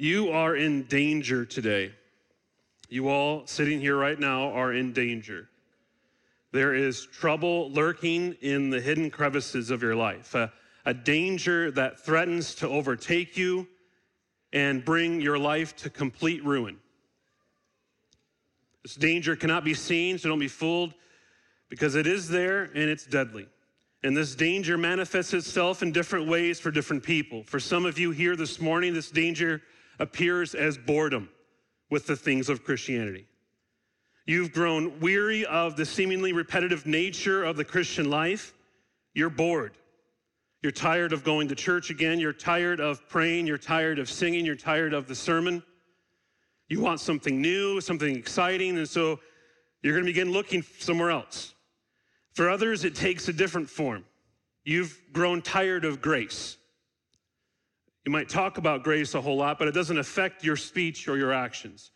You are in danger today. You all sitting here right now are in danger. There is trouble lurking in the hidden crevices of your life, a, a danger that threatens to overtake you and bring your life to complete ruin. This danger cannot be seen, so don't be fooled, because it is there and it's deadly. And this danger manifests itself in different ways for different people. For some of you here this morning, this danger appears as boredom with the things of Christianity. You've grown weary of the seemingly repetitive nature of the Christian life. You're bored. You're tired of going to church again. You're tired of praying. You're tired of singing. You're tired of the sermon. You want something new, something exciting, and so you're going to begin looking somewhere else. For others, it takes a different form. You've grown tired of grace. You might talk about grace a whole lot, but it doesn't affect your speech or your actions.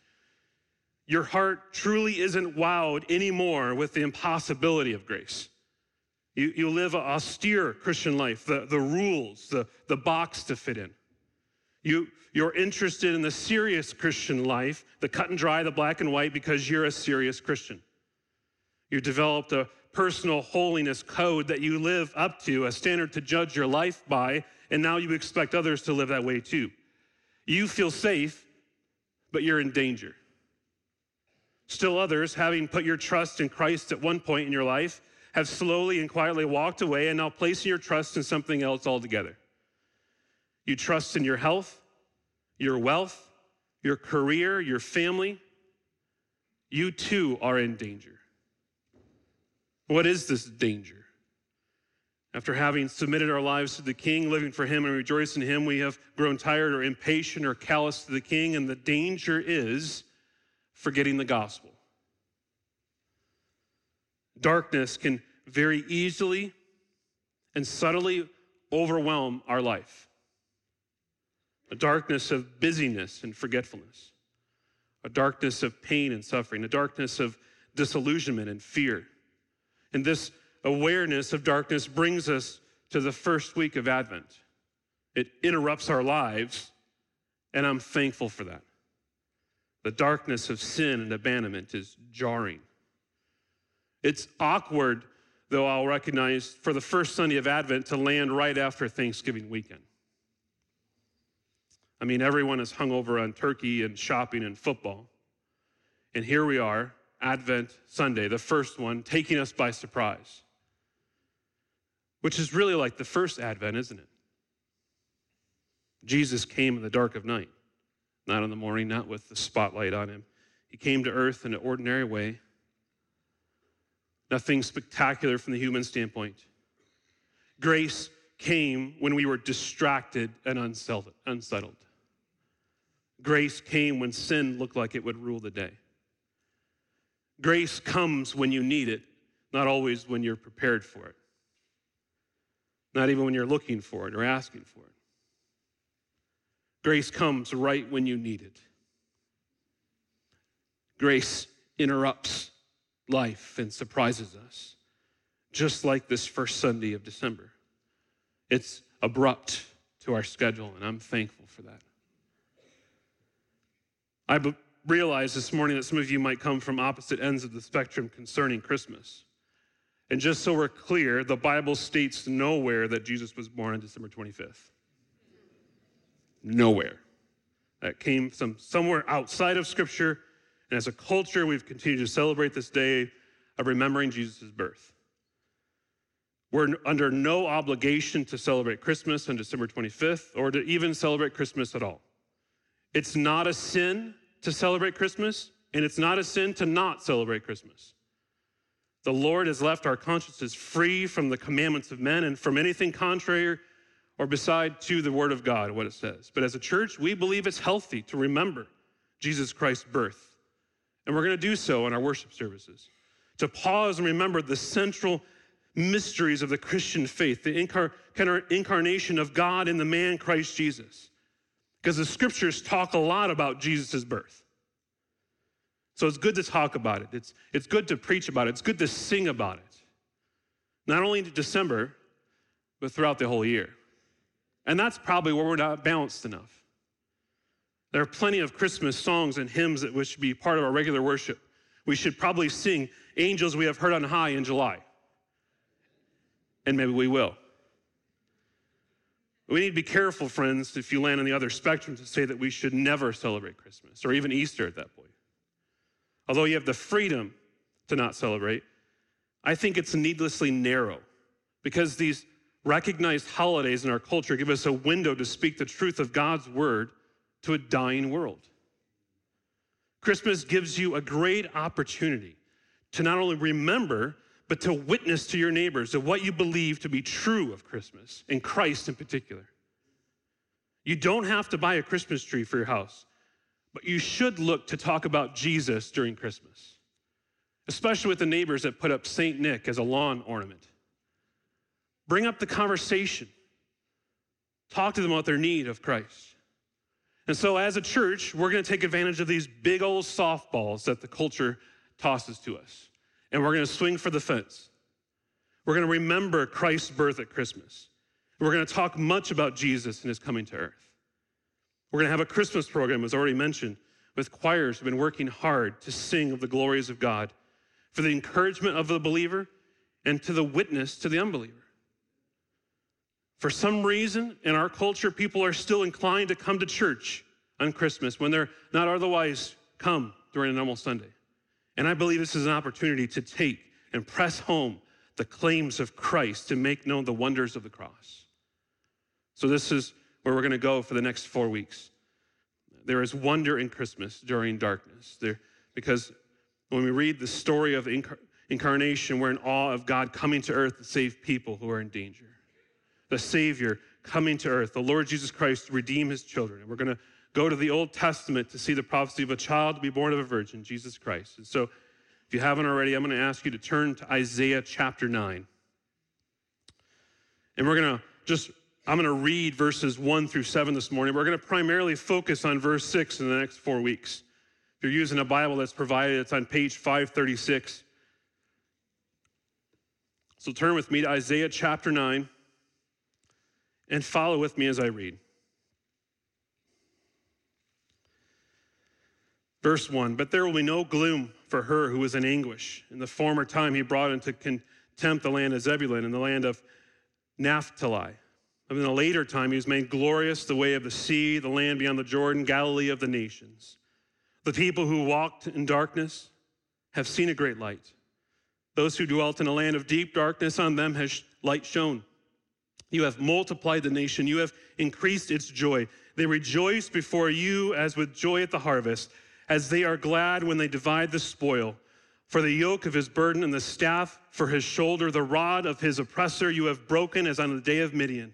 Your heart truly isn't wowed anymore with the impossibility of grace. You, you live an austere Christian life, the, the rules, the, the box to fit in. You, you're interested in the serious Christian life, the cut and dry, the black and white, because you're a serious Christian. You developed a personal holiness code that you live up to, a standard to judge your life by, and now you expect others to live that way too. You feel safe, but you're in danger. Still, others, having put your trust in Christ at one point in your life, have slowly and quietly walked away and now placing your trust in something else altogether. You trust in your health, your wealth, your career, your family. You too are in danger. What is this danger? After having submitted our lives to the King, living for Him and rejoicing in Him, we have grown tired or impatient or callous to the King, and the danger is forgetting the gospel. Darkness can very easily and subtly overwhelm our life. A darkness of busyness and forgetfulness, a darkness of pain and suffering, a darkness of disillusionment and fear. And this awareness of darkness brings us to the first week of Advent. It interrupts our lives, and I'm thankful for that. The darkness of sin and abandonment is jarring. It's awkward, though I'll recognize, for the first Sunday of Advent to land right after Thanksgiving weekend. I mean, everyone is hung over on turkey and shopping and football. And here we are, Advent Sunday, the first one, taking us by surprise, which is really like the first Advent, isn't it? Jesus came in the dark of night, not in the morning, not with the spotlight on him. He came to earth in an ordinary way nothing spectacular from the human standpoint. Grace came when we were distracted and unsettled. Grace came when sin looked like it would rule the day. Grace comes when you need it, not always when you're prepared for it, not even when you're looking for it or asking for it. Grace comes right when you need it. Grace interrupts life and surprises us, just like this first Sunday of December. It's abrupt to our schedule, and I'm thankful for that. I be- realize this morning that some of you might come from opposite ends of the spectrum concerning Christmas. And just so we're clear, the Bible states nowhere that Jesus was born on December 25th. Nowhere. That came from somewhere outside of Scripture and as a culture, we've continued to celebrate this day of remembering Jesus' birth. We're under no obligation to celebrate Christmas on December 25th or to even celebrate Christmas at all. It's not a sin to celebrate Christmas, and it's not a sin to not celebrate Christmas. The Lord has left our consciences free from the commandments of men and from anything contrary or beside to the Word of God, what it says. But as a church, we believe it's healthy to remember Jesus Christ's birth and we're going to do so in our worship services. To pause and remember the central mysteries of the Christian faith, the incar- incarnation of God in the man Christ Jesus. Because the scriptures talk a lot about Jesus' birth. So it's good to talk about it. It's, it's good to preach about it. It's good to sing about it. Not only in December, but throughout the whole year. And that's probably where we're not balanced enough. There are plenty of Christmas songs and hymns that should be part of our regular worship. We should probably sing Angels We Have Heard on High in July. And maybe we will. We need to be careful, friends, if you land on the other spectrum, to say that we should never celebrate Christmas or even Easter at that point. Although you have the freedom to not celebrate, I think it's needlessly narrow because these recognized holidays in our culture give us a window to speak the truth of God's word to a dying world. Christmas gives you a great opportunity to not only remember, but to witness to your neighbors of what you believe to be true of Christmas and Christ in particular. You don't have to buy a Christmas tree for your house, but you should look to talk about Jesus during Christmas, especially with the neighbors that put up St. Nick as a lawn ornament. Bring up the conversation. Talk to them about their need of Christ. And so, as a church, we're going to take advantage of these big old softballs that the culture tosses to us, and we're going to swing for the fence. We're going to remember Christ's birth at Christmas. We're going to talk much about Jesus and his coming to earth. We're going to have a Christmas program, as already mentioned, with choirs who've been working hard to sing of the glories of God for the encouragement of the believer and to the witness to the unbeliever. For some reason in our culture, people are still inclined to come to church on Christmas when they're not otherwise come during a normal Sunday. And I believe this is an opportunity to take and press home the claims of Christ to make known the wonders of the cross. So, this is where we're going to go for the next four weeks. There is wonder in Christmas during darkness, there, because when we read the story of incarnation, we're in awe of God coming to earth to save people who are in danger the Savior coming to earth, the Lord Jesus Christ to redeem his children. And we're going to go to the Old Testament to see the prophecy of a child to be born of a virgin, Jesus Christ. And so, if you haven't already, I'm going to ask you to turn to Isaiah chapter 9. And we're going to just, I'm going to read verses 1 through 7 this morning. We're going to primarily focus on verse 6 in the next four weeks. If you're using a Bible that's provided, it's on page 536. So turn with me to Isaiah chapter 9 and follow with me as I read. Verse 1 But there will be no gloom for her who is in anguish. In the former time, he brought into contempt the land of Zebulun and the land of Naphtali. And in a later time, he was made glorious the way of the sea, the land beyond the Jordan, Galilee of the nations. The people who walked in darkness have seen a great light. Those who dwelt in a land of deep darkness, on them has light shone. You have multiplied the nation. You have increased its joy. They rejoice before you as with joy at the harvest, as they are glad when they divide the spoil. For the yoke of his burden and the staff for his shoulder, the rod of his oppressor, you have broken as on the day of Midian.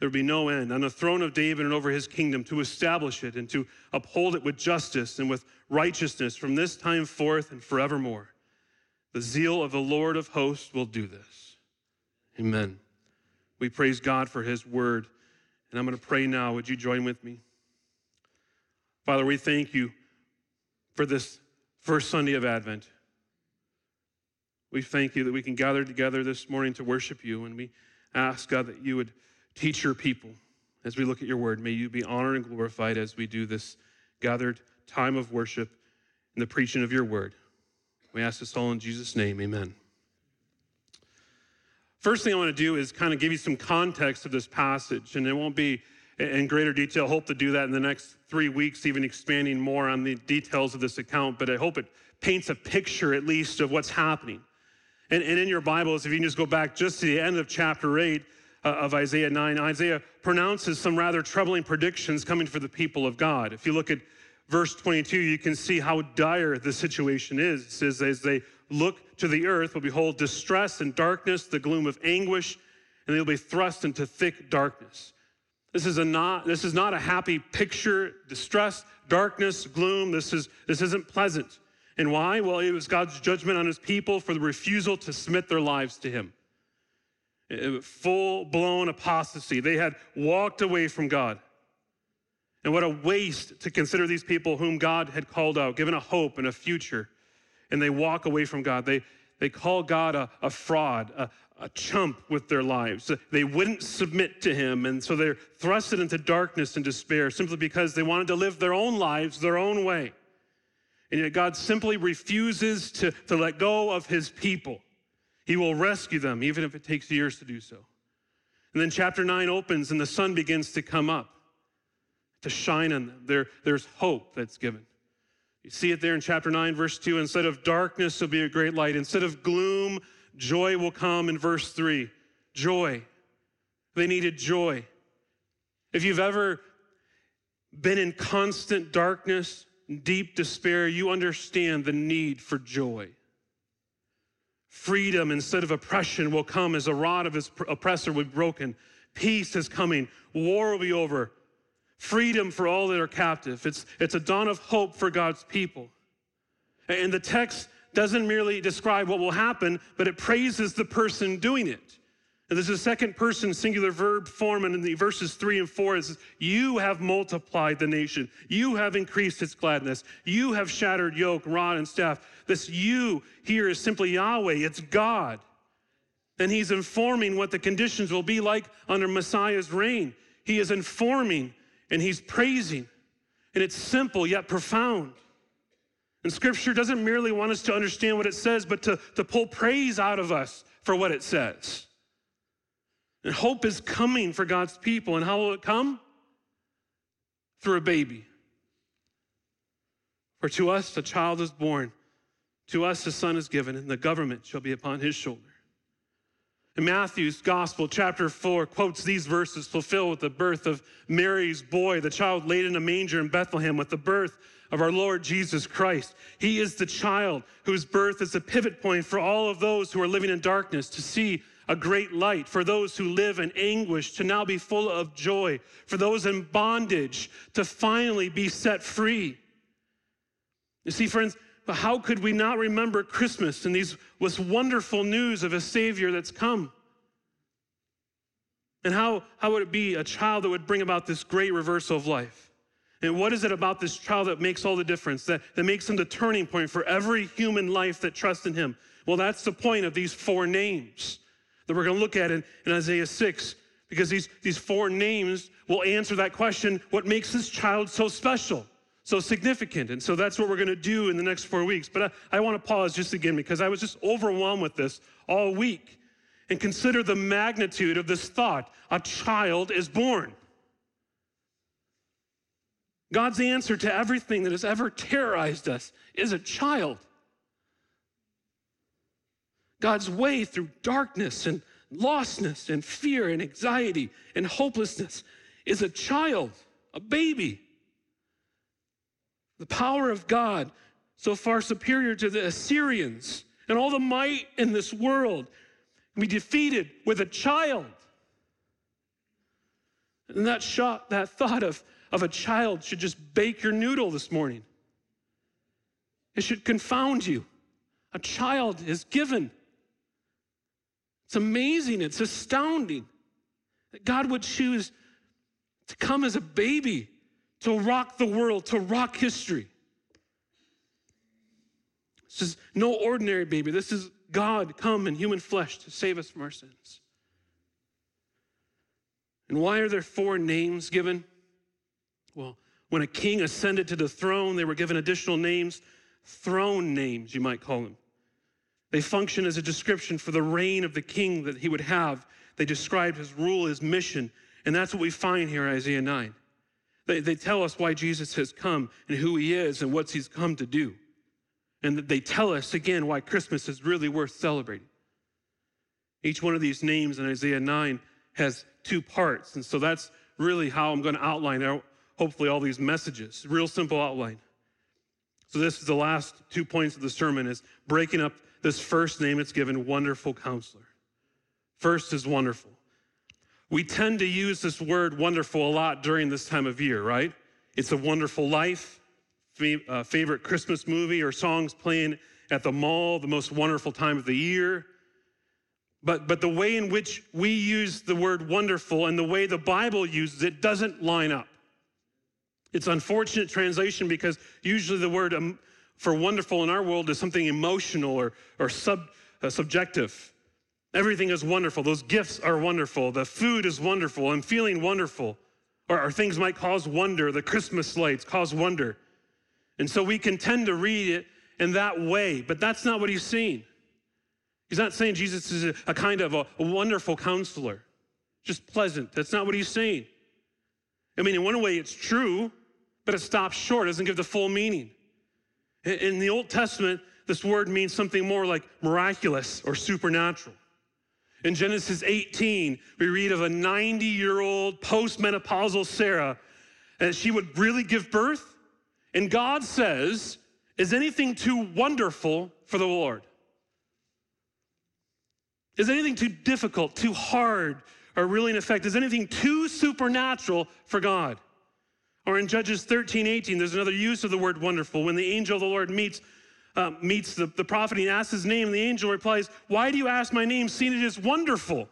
there will be no end. On the throne of David and over his kingdom, to establish it and to uphold it with justice and with righteousness from this time forth and forevermore. The zeal of the Lord of hosts will do this. Amen. We praise God for his word. And I'm going to pray now. Would you join with me? Father, we thank you for this first Sunday of Advent. We thank you that we can gather together this morning to worship you, and we ask, God, that you would teach your people as we look at your word. May you be honored and glorified as we do this gathered time of worship and the preaching of your word. We ask this all in Jesus' name. Amen. First thing I want to do is kind of give you some context of this passage, and it won't be in greater detail. Hope to do that in the next three weeks, even expanding more on the details of this account. But I hope it paints a picture, at least, of what's happening. And, and in your Bibles, if you can just go back just to the end of chapter 8 uh, Uh, of Isaiah 9, Isaiah pronounces some rather troubling predictions coming for the people of God. If you look at verse 22, you can see how dire the situation is. It says, As they look to the earth, will behold distress and darkness, the gloom of anguish, and they'll be thrust into thick darkness. This is, a not, this is not a happy picture, distress, darkness, gloom. This, is, this isn't pleasant. And why? Well, it was God's judgment on his people for the refusal to submit their lives to him. Uh, Full blown apostasy. They had walked away from God. And what a waste to consider these people whom God had called out, given a hope and a future, and they walk away from God. They, they call God a, a fraud, a, a chump with their lives. They wouldn't submit to him, and so they're thrusted into darkness and despair simply because they wanted to live their own lives their own way. And yet God simply refuses to, to let go of his people. He will rescue them, even if it takes years to do so. And then chapter 9 opens, and the sun begins to come up to shine on them. There, there's hope that's given. You see it there in chapter 9, verse 2. Instead of darkness, there'll be a great light. Instead of gloom, joy will come in verse 3. Joy. They needed joy. If you've ever been in constant darkness, deep despair, you understand the need for joy. Freedom instead of oppression will come as a rod of his oppressor will be broken. Peace is coming. War will be over. Freedom for all that are captive. It's, it's a dawn of hope for God's people. And the text doesn't merely describe what will happen, but it praises the person doing it. And this is a second person singular verb form, and in the verses three and four, it says, You have multiplied the nation. You have increased its gladness. You have shattered yoke, rod, and staff. This you here is simply Yahweh, it's God. And he's informing what the conditions will be like under Messiah's reign. He is informing and he's praising. And it's simple yet profound. And scripture doesn't merely want us to understand what it says, but to, to pull praise out of us for what it says. And hope is coming for God's people. And how will it come? Through a baby. For to us a child is born, to us a son is given, and the government shall be upon his shoulder. In Matthew's Gospel, chapter 4, quotes these verses fulfilled with the birth of Mary's boy, the child laid in a manger in Bethlehem, with the birth of our Lord Jesus Christ. He is the child whose birth is a pivot point for all of those who are living in darkness to see a great light for those who live in anguish to now be full of joy, for those in bondage to finally be set free. You see, friends, but how could we not remember Christmas and these this wonderful news of a Savior that's come? And how, how would it be a child that would bring about this great reversal of life? And what is it about this child that makes all the difference, that, that makes him the turning point for every human life that trusts in him? Well, that's the point of these four names that we're going to look at in, in Isaiah 6, because these, these four names will answer that question what makes this child so special, so significant? And so that's what we're going to do in the next four weeks. But I, I want to pause just again because I was just overwhelmed with this all week and consider the magnitude of this thought a child is born. God's answer to everything that has ever terrorized us is a child. God's way through darkness and lostness and fear and anxiety and hopelessness is a child, a baby. The power of God, so far superior to the Assyrians and all the might in this world, can be defeated with a child. And that shot, that thought of, of a child should just bake your noodle this morning. It should confound you. A child is given it's amazing, it's astounding that God would choose to come as a baby to rock the world, to rock history. This is no ordinary baby. This is God come in human flesh to save us from our sins. And why are there four names given? Well, when a king ascended to the throne, they were given additional names, throne names, you might call them. They function as a description for the reign of the king that he would have. They describe his rule, his mission, and that's what we find here in Isaiah 9. They, they tell us why Jesus has come and who he is and what he's come to do. And they tell us again why Christmas is really worth celebrating. Each one of these names in Isaiah 9 has two parts. And so that's really how I'm going to outline hopefully all these messages. Real simple outline. So this is the last two points of the sermon is breaking up this first name it's given, Wonderful Counselor. First is wonderful. We tend to use this word wonderful a lot during this time of year, right? It's a wonderful life, uh, favorite Christmas movie or songs playing at the mall, the most wonderful time of the year. But, but the way in which we use the word wonderful and the way the Bible uses it doesn't line up. It's unfortunate translation because usually the word um, for wonderful in our world is something emotional or, or sub, uh, subjective. Everything is wonderful. Those gifts are wonderful. The food is wonderful. I'm feeling wonderful. Or, or things might cause wonder. The Christmas lights cause wonder. And so we can tend to read it in that way, but that's not what he's saying. He's not saying Jesus is a, a kind of a, a wonderful counselor, just pleasant. That's not what he's saying. I mean, in one way, it's true, but it stops short, doesn't give the full meaning. In the Old Testament, this word means something more like miraculous or supernatural. In Genesis 18, we read of a 90 year old postmenopausal Sarah, and she would really give birth. And God says, Is anything too wonderful for the Lord? Is anything too difficult, too hard, or really in effect? Is anything too supernatural for God? Or in Judges 13, 18, there's another use of the word wonderful. When the angel of the Lord meets, uh, meets the, the prophet, he asks his name, and the angel replies, Why do you ask my name, seeing it is wonderful?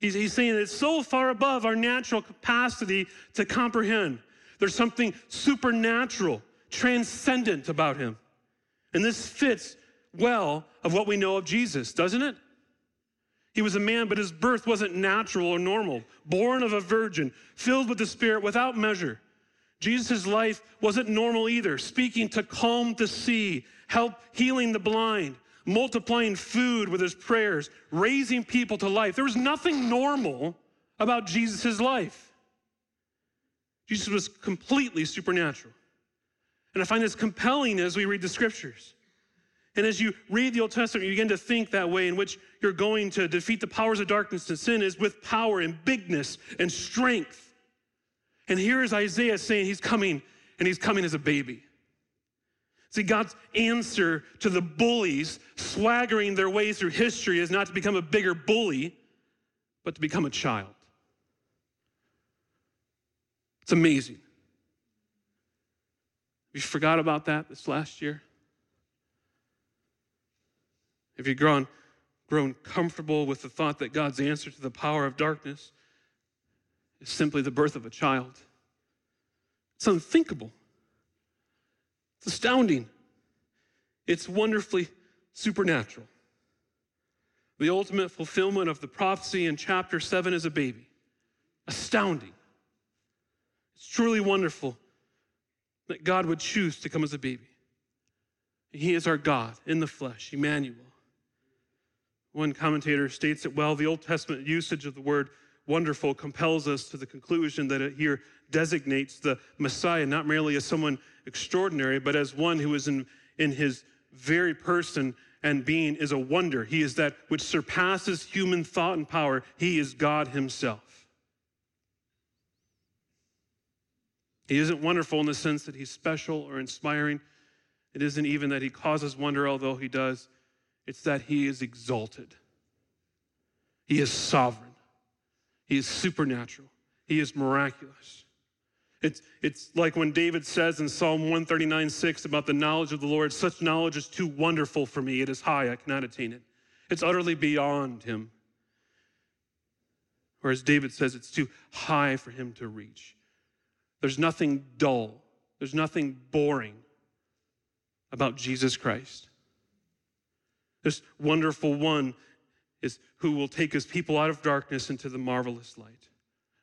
He's, he's saying it's so far above our natural capacity to comprehend. There's something supernatural, transcendent about him. And this fits well of what we know of Jesus, doesn't it? He was a man, but his birth wasn't natural or normal. Born of a virgin, filled with the Spirit without measure. Jesus' life wasn't normal either, speaking to calm the sea, help healing the blind, multiplying food with his prayers, raising people to life. There was nothing normal about Jesus' life. Jesus was completely supernatural. And I find this compelling as we read the scriptures. And as you read the Old Testament, you begin to think that way in which you're going to defeat the powers of darkness and sin is with power and bigness and strength. And here is Isaiah saying he's coming, and he's coming as a baby. See, God's answer to the bullies swaggering their way through history is not to become a bigger bully, but to become a child. It's amazing. Have You forgot about that this last year? Have you grown, grown comfortable with the thought that God's answer to the power of darkness is simply the birth of a child? It's unthinkable. It's astounding. It's wonderfully supernatural. The ultimate fulfillment of the prophecy in chapter 7 is a baby. Astounding. It's truly wonderful that God would choose to come as a baby. He is our God in the flesh, Emmanuel. One commentator states it well the Old Testament usage of the word wonderful compels us to the conclusion that it here designates the Messiah not merely as someone extraordinary, but as one who is in, in his very person and being is a wonder. He is that which surpasses human thought and power. He is God Himself. He isn't wonderful in the sense that He's special or inspiring. It isn't even that He causes wonder, although He does. It's that he is exalted. He is sovereign. He is supernatural. He is miraculous. It's, it's like when David says in Psalm 139 6 about the knowledge of the Lord, such knowledge is too wonderful for me. It is high, I cannot attain it. It's utterly beyond him. Whereas David says it's too high for him to reach. There's nothing dull, there's nothing boring about Jesus Christ. This wonderful one is who will take his people out of darkness into the marvelous light.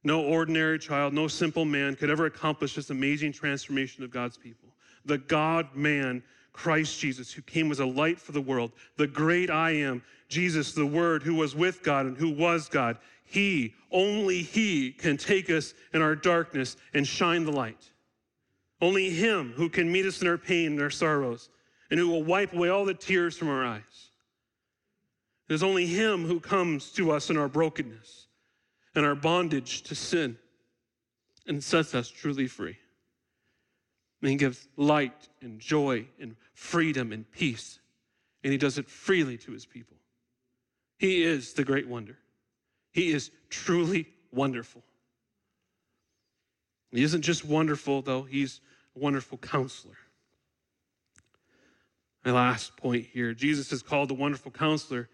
No ordinary child, no simple man could ever accomplish this amazing transformation of God's people. The God man, Christ Jesus, who came as a light for the world, the great I am, Jesus, the Word, who was with God and who was God. He, only He, can take us in our darkness and shine the light. Only Him who can meet us in our pain and our sorrows and who will wipe away all the tears from our eyes. It is only Him who comes to us in our brokenness and our bondage to sin and sets us truly free. And He gives light and joy and freedom and peace, and He does it freely to His people. He is the great wonder. He is truly wonderful. He isn't just wonderful, though, He's a wonderful counselor. My last point here Jesus is called the wonderful counselor,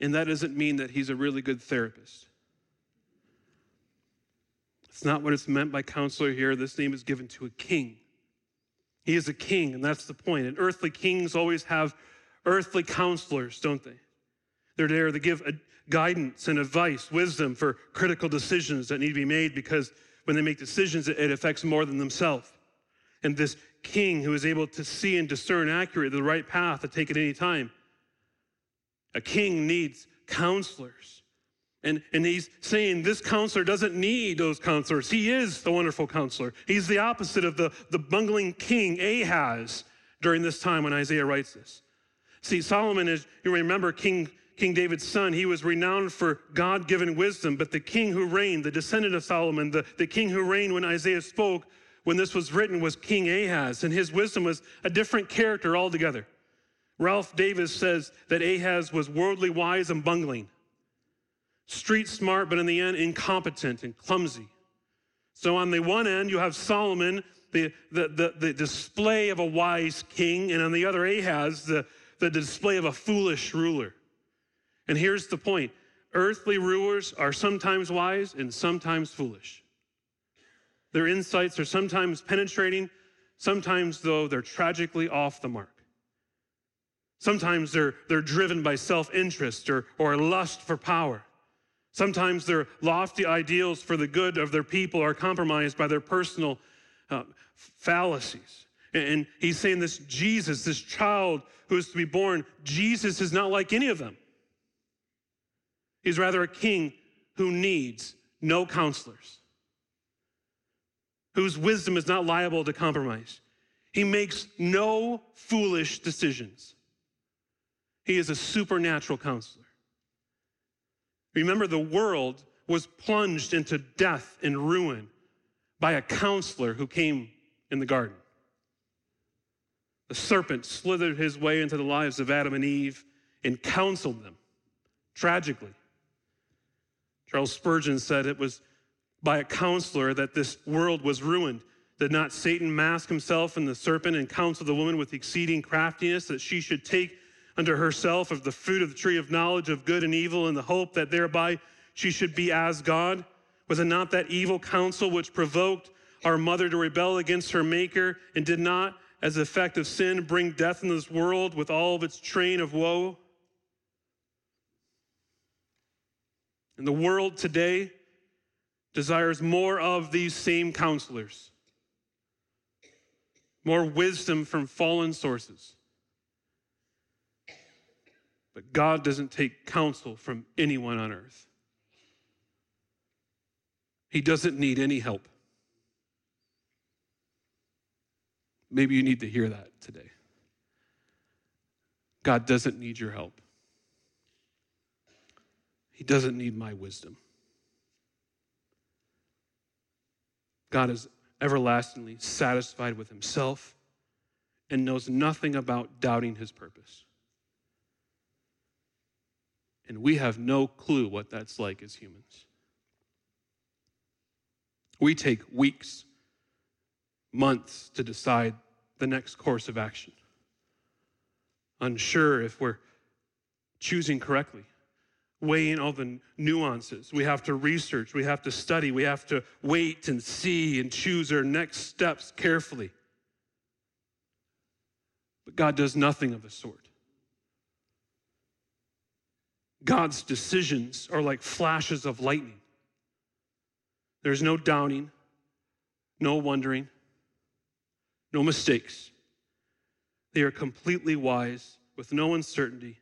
and that doesn't mean that he's a really good therapist. It's not what it's meant by counselor here. This name is given to a king. He is a king, and that's the point. And earthly kings always have earthly counselors, don't they? They're there to give guidance and advice, wisdom for critical decisions that need to be made because when they make decisions, it affects more than themselves. And this king who is able to see and discern accurately the right path to take at any time. A king needs counselors. And, and he's saying this counselor doesn't need those counselors. He is the wonderful counselor. He's the opposite of the, the bungling king Ahaz during this time when Isaiah writes this. See, Solomon is, you remember King, King David's son, he was renowned for God given wisdom, but the king who reigned, the descendant of Solomon, the, the king who reigned when Isaiah spoke, when this was written, was King Ahaz, and his wisdom was a different character altogether. Ralph Davis says that Ahaz was worldly wise and bungling, street smart, but in the end, incompetent and clumsy. So, on the one end, you have Solomon, the, the, the, the display of a wise king, and on the other, Ahaz, the, the display of a foolish ruler. And here's the point earthly rulers are sometimes wise and sometimes foolish. Their insights are sometimes penetrating, sometimes, though, they're tragically off the mark. Sometimes they're, they're driven by self interest or, or lust for power. Sometimes their lofty ideals for the good of their people are compromised by their personal uh, fallacies. And he's saying this Jesus, this child who is to be born, Jesus is not like any of them. He's rather a king who needs no counselors, whose wisdom is not liable to compromise. He makes no foolish decisions. He is a supernatural counselor. Remember, the world was plunged into death and ruin by a counselor who came in the garden. The serpent slithered his way into the lives of Adam and Eve and counseled them tragically. Charles Spurgeon said it was by a counselor that this world was ruined. Did not Satan mask himself in the serpent and counsel the woman with exceeding craftiness that she should take unto herself of the fruit of the tree of knowledge of good and evil in the hope that thereby she should be as God? Was it not that evil counsel which provoked our mother to rebel against her maker and did not as the effect of sin, bring death in this world with all of its train of woe. And the world today desires more of these same counselors, more wisdom from fallen sources. But God doesn't take counsel from anyone on earth. He doesn't need any help. Maybe you need to hear that today. God doesn't need your help. He doesn't need my wisdom. God is everlastingly satisfied with himself and knows nothing about doubting his purpose. And we have no clue what that's like as humans. We take weeks months to decide the next course of action. Unsure if we're choosing correctly, weighing all the nuances. We have to research, we have to study, we have to wait and see and choose our next steps carefully. But God does nothing of the sort. God's decisions are like flashes of lightning. There's no doubting, no wondering, no mistakes. They are completely wise, with no uncertainty,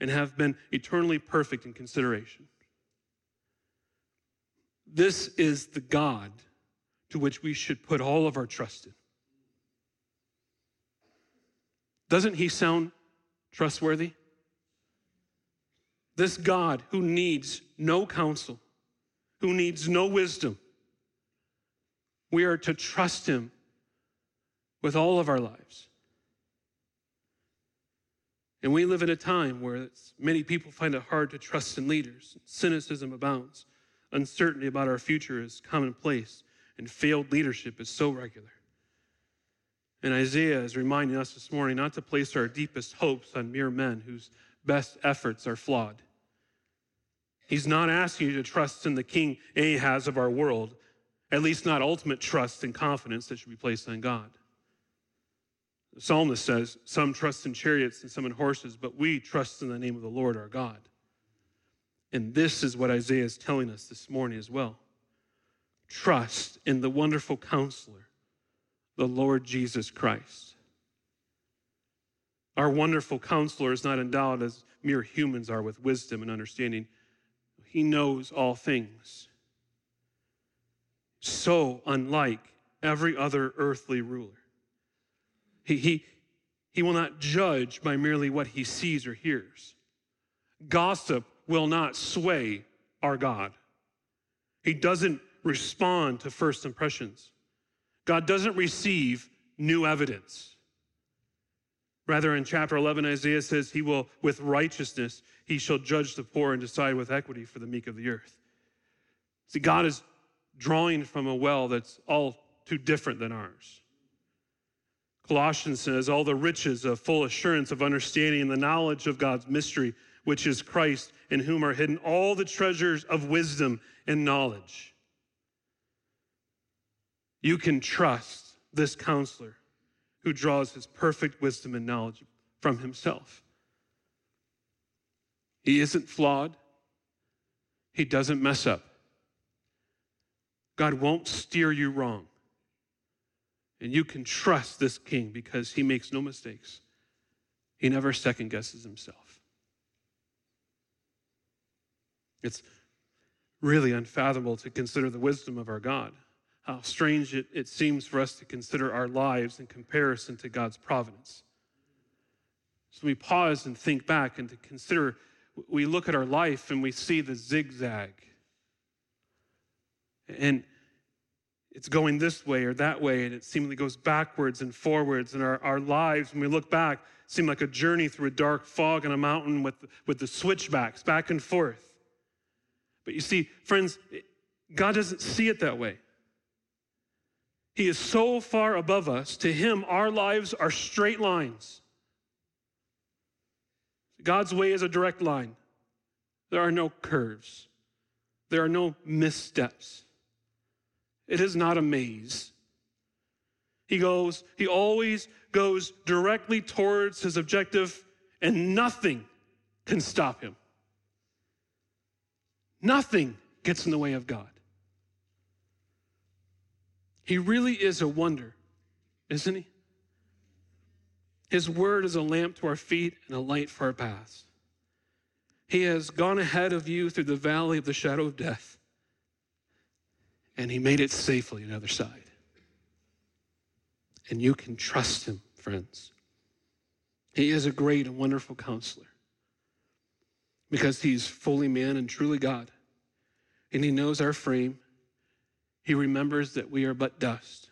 and have been eternally perfect in consideration. This is the God to which we should put all of our trust in. Doesn't he sound trustworthy? This God who needs no counsel, who needs no wisdom, we are to trust him with all of our lives. And we live in a time where many people find it hard to trust in leaders. Cynicism abounds. Uncertainty about our future is commonplace, and failed leadership is so regular. And Isaiah is reminding us this morning not to place our deepest hopes on mere men whose best efforts are flawed. He's not asking you to trust in the King Ahaz of our world, at least not ultimate trust and confidence that should be placed on God. The psalmist says, Some trust in chariots and some in horses, but we trust in the name of the Lord our God. And this is what Isaiah is telling us this morning as well. Trust in the wonderful counselor, the Lord Jesus Christ. Our wonderful counselor is not endowed as mere humans are with wisdom and understanding. He knows all things. So unlike every other earthly ruler. He, he, he will not judge by merely what he sees or hears. Gossip will not sway our God. He doesn't respond to first impressions. God doesn't receive new evidence. Rather, in chapter 11, Isaiah says, He will, with righteousness, He shall judge the poor and decide with equity for the meek of the earth. See, God is drawing from a well that's all too different than ours. Colossians says, All the riches of full assurance of understanding and the knowledge of God's mystery, which is Christ, in whom are hidden all the treasures of wisdom and knowledge. You can trust this counselor who draws his perfect wisdom and knowledge from himself. He isn't flawed, he doesn't mess up. God won't steer you wrong. And you can trust this king because he makes no mistakes. He never second guesses himself. It's really unfathomable to consider the wisdom of our God. How strange it, it seems for us to consider our lives in comparison to God's providence. So we pause and think back and to consider, we look at our life and we see the zigzag. And it's going this way or that way, and it seemingly goes backwards and forwards. And our, our lives, when we look back, seem like a journey through a dark fog on a mountain with, with the switchbacks back and forth. But you see, friends, God doesn't see it that way. He is so far above us. To Him, our lives are straight lines. God's way is a direct line. There are no curves, there are no missteps. It is not a maze. He goes, he always goes directly towards his objective, and nothing can stop him. Nothing gets in the way of God. He really is a wonder, isn't he? His word is a lamp to our feet and a light for our paths. He has gone ahead of you through the valley of the shadow of death and he made it safely on the other side. And you can trust him, friends. He is a great and wonderful counselor because he's fully man and truly God. And he knows our frame. He remembers that we are but dust.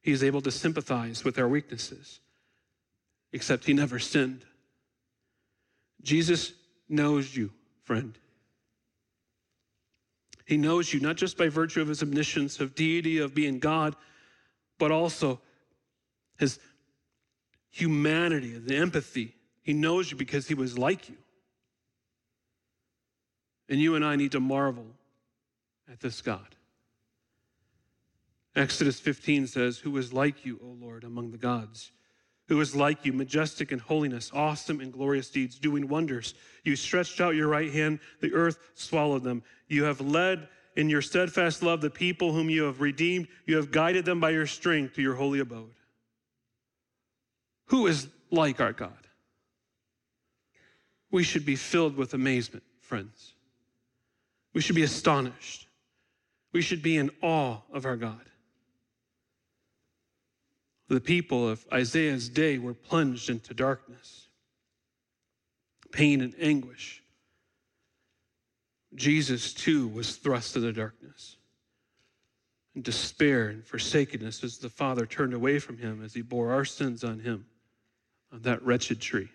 He is able to sympathize with our weaknesses, except he never sinned. Jesus knows you, friend. He knows you not just by virtue of his omniscience, of deity, of being God, but also his humanity, the empathy. He knows you because he was like you. And you and I need to marvel at this God. Exodus 15 says, Who is like you, O Lord, among the gods? Who is like you, majestic in holiness, awesome in glorious deeds, doing wonders? You stretched out your right hand, the earth swallowed them. You have led in your steadfast love the people whom you have redeemed. You have guided them by your strength to your holy abode. Who is like our God? We should be filled with amazement, friends. We should be astonished. We should be in awe of our God. The people of Isaiah's day were plunged into darkness, pain, and anguish. Jesus too was thrust into darkness and despair and forsakenness as the Father turned away from him as he bore our sins on him on that wretched tree.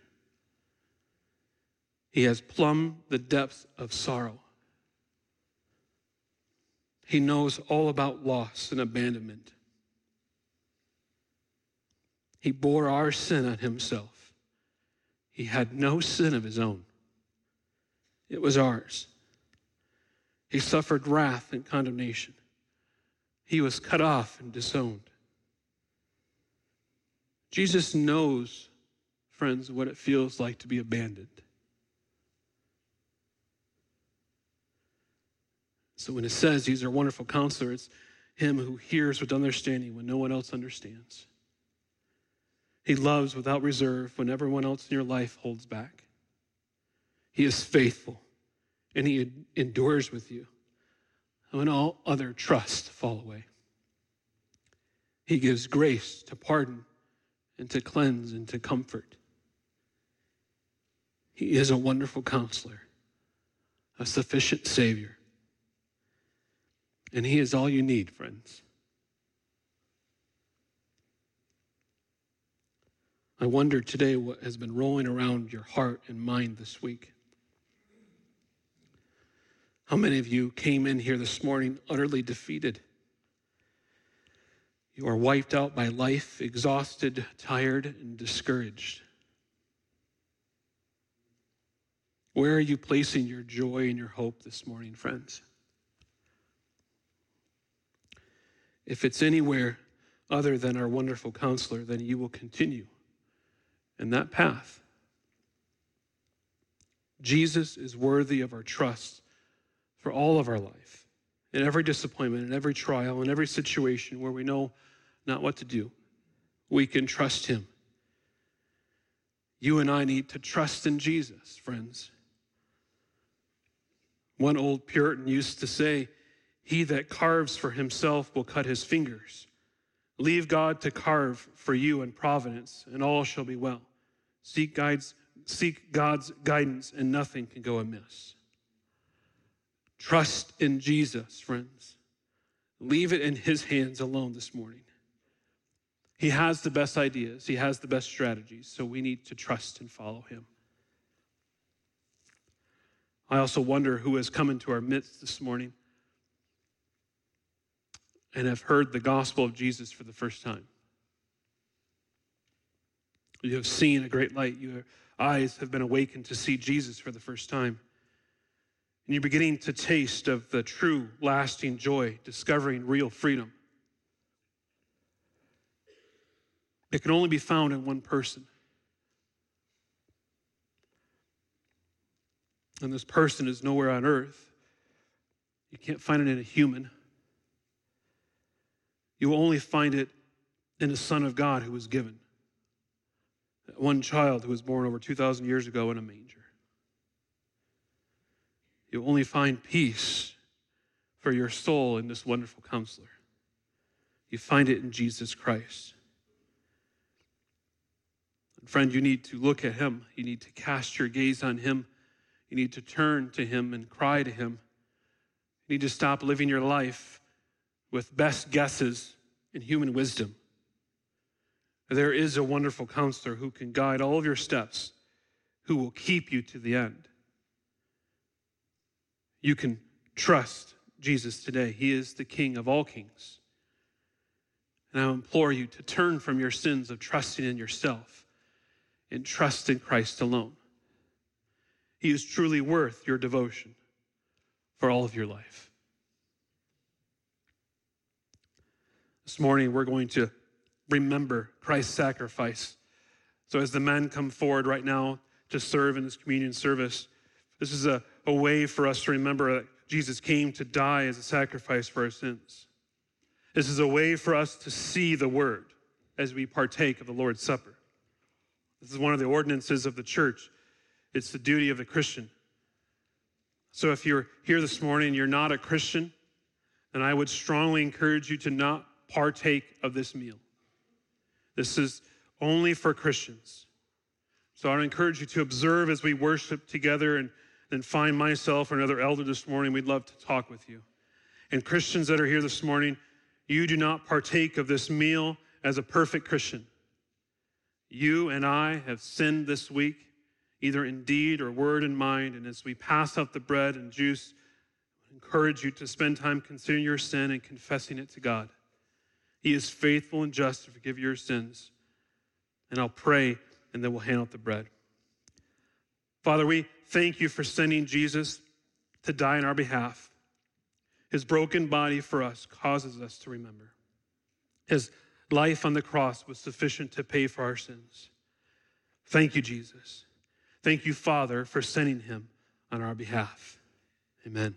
He has plumbed the depths of sorrow. He knows all about loss and abandonment. He bore our sin on himself. He had no sin of his own, it was ours. He suffered wrath and condemnation. He was cut off and disowned. Jesus knows, friends, what it feels like to be abandoned. So when it says he's our wonderful counselor, it's him who hears with understanding when no one else understands. He loves without reserve when everyone else in your life holds back. He is faithful and he endures with you when all other trust fall away. He gives grace to pardon and to cleanse and to comfort. He is a wonderful counselor, a sufficient Savior. And He is all you need, friends. I wonder today what has been rolling around your heart and mind this week. How many of you came in here this morning utterly defeated? You are wiped out by life, exhausted, tired, and discouraged. Where are you placing your joy and your hope this morning, friends? If it's anywhere other than our wonderful counselor, then you will continue in that path. Jesus is worthy of our trust for all of our life, in every disappointment, in every trial, in every situation where we know not what to do. We can trust Him. You and I need to trust in Jesus, friends. One old Puritan used to say, he that carves for himself will cut his fingers. Leave God to carve for you in providence, and all shall be well. Seek, guides, seek God's guidance, and nothing can go amiss. Trust in Jesus, friends. Leave it in his hands alone this morning. He has the best ideas, he has the best strategies, so we need to trust and follow him. I also wonder who has come into our midst this morning and have heard the gospel of Jesus for the first time. You have seen a great light. Your eyes have been awakened to see Jesus for the first time. And you're beginning to taste of the true, lasting joy, discovering real freedom. It can only be found in one person. And this person is nowhere on earth. You can't find it in a human. You will only find it in the Son of God who was given. One child who was born over 2,000 years ago in a manger. You'll only find peace for your soul in this wonderful counselor. You find it in Jesus Christ. And friend, you need to look at him. You need to cast your gaze on him. You need to turn to him and cry to him. You need to stop living your life with best guesses and human wisdom. There is a wonderful counselor who can guide all of your steps, who will keep you to the end. You can trust Jesus today. He is the King of all kings. And I implore you to turn from your sins of trusting in yourself and trust in Christ alone. He is truly worth your devotion for all of your life. This morning, we're going to remember Christ's sacrifice. So, as the men come forward right now to serve in this communion service, this is a, a way for us to remember that Jesus came to die as a sacrifice for our sins. This is a way for us to see the word as we partake of the Lord's Supper. This is one of the ordinances of the church. It's the duty of the Christian. So if you're here this morning and you're not a Christian, then I would strongly encourage you to not partake of this meal. This is only for Christians. So I encourage you to observe as we worship together and then find myself or another elder this morning. We'd love to talk with you. And Christians that are here this morning, you do not partake of this meal as a perfect Christian. You and I have sinned this week, either in deed or word and mind. And as we pass out the bread and juice, I encourage you to spend time considering your sin and confessing it to God. He is faithful and just to forgive your sins and I'll pray, and then we'll hand out the bread. Father, we thank you for sending Jesus to die on our behalf. His broken body for us causes us to remember. His life on the cross was sufficient to pay for our sins. Thank you, Jesus. Thank you, Father, for sending him on our behalf. Amen.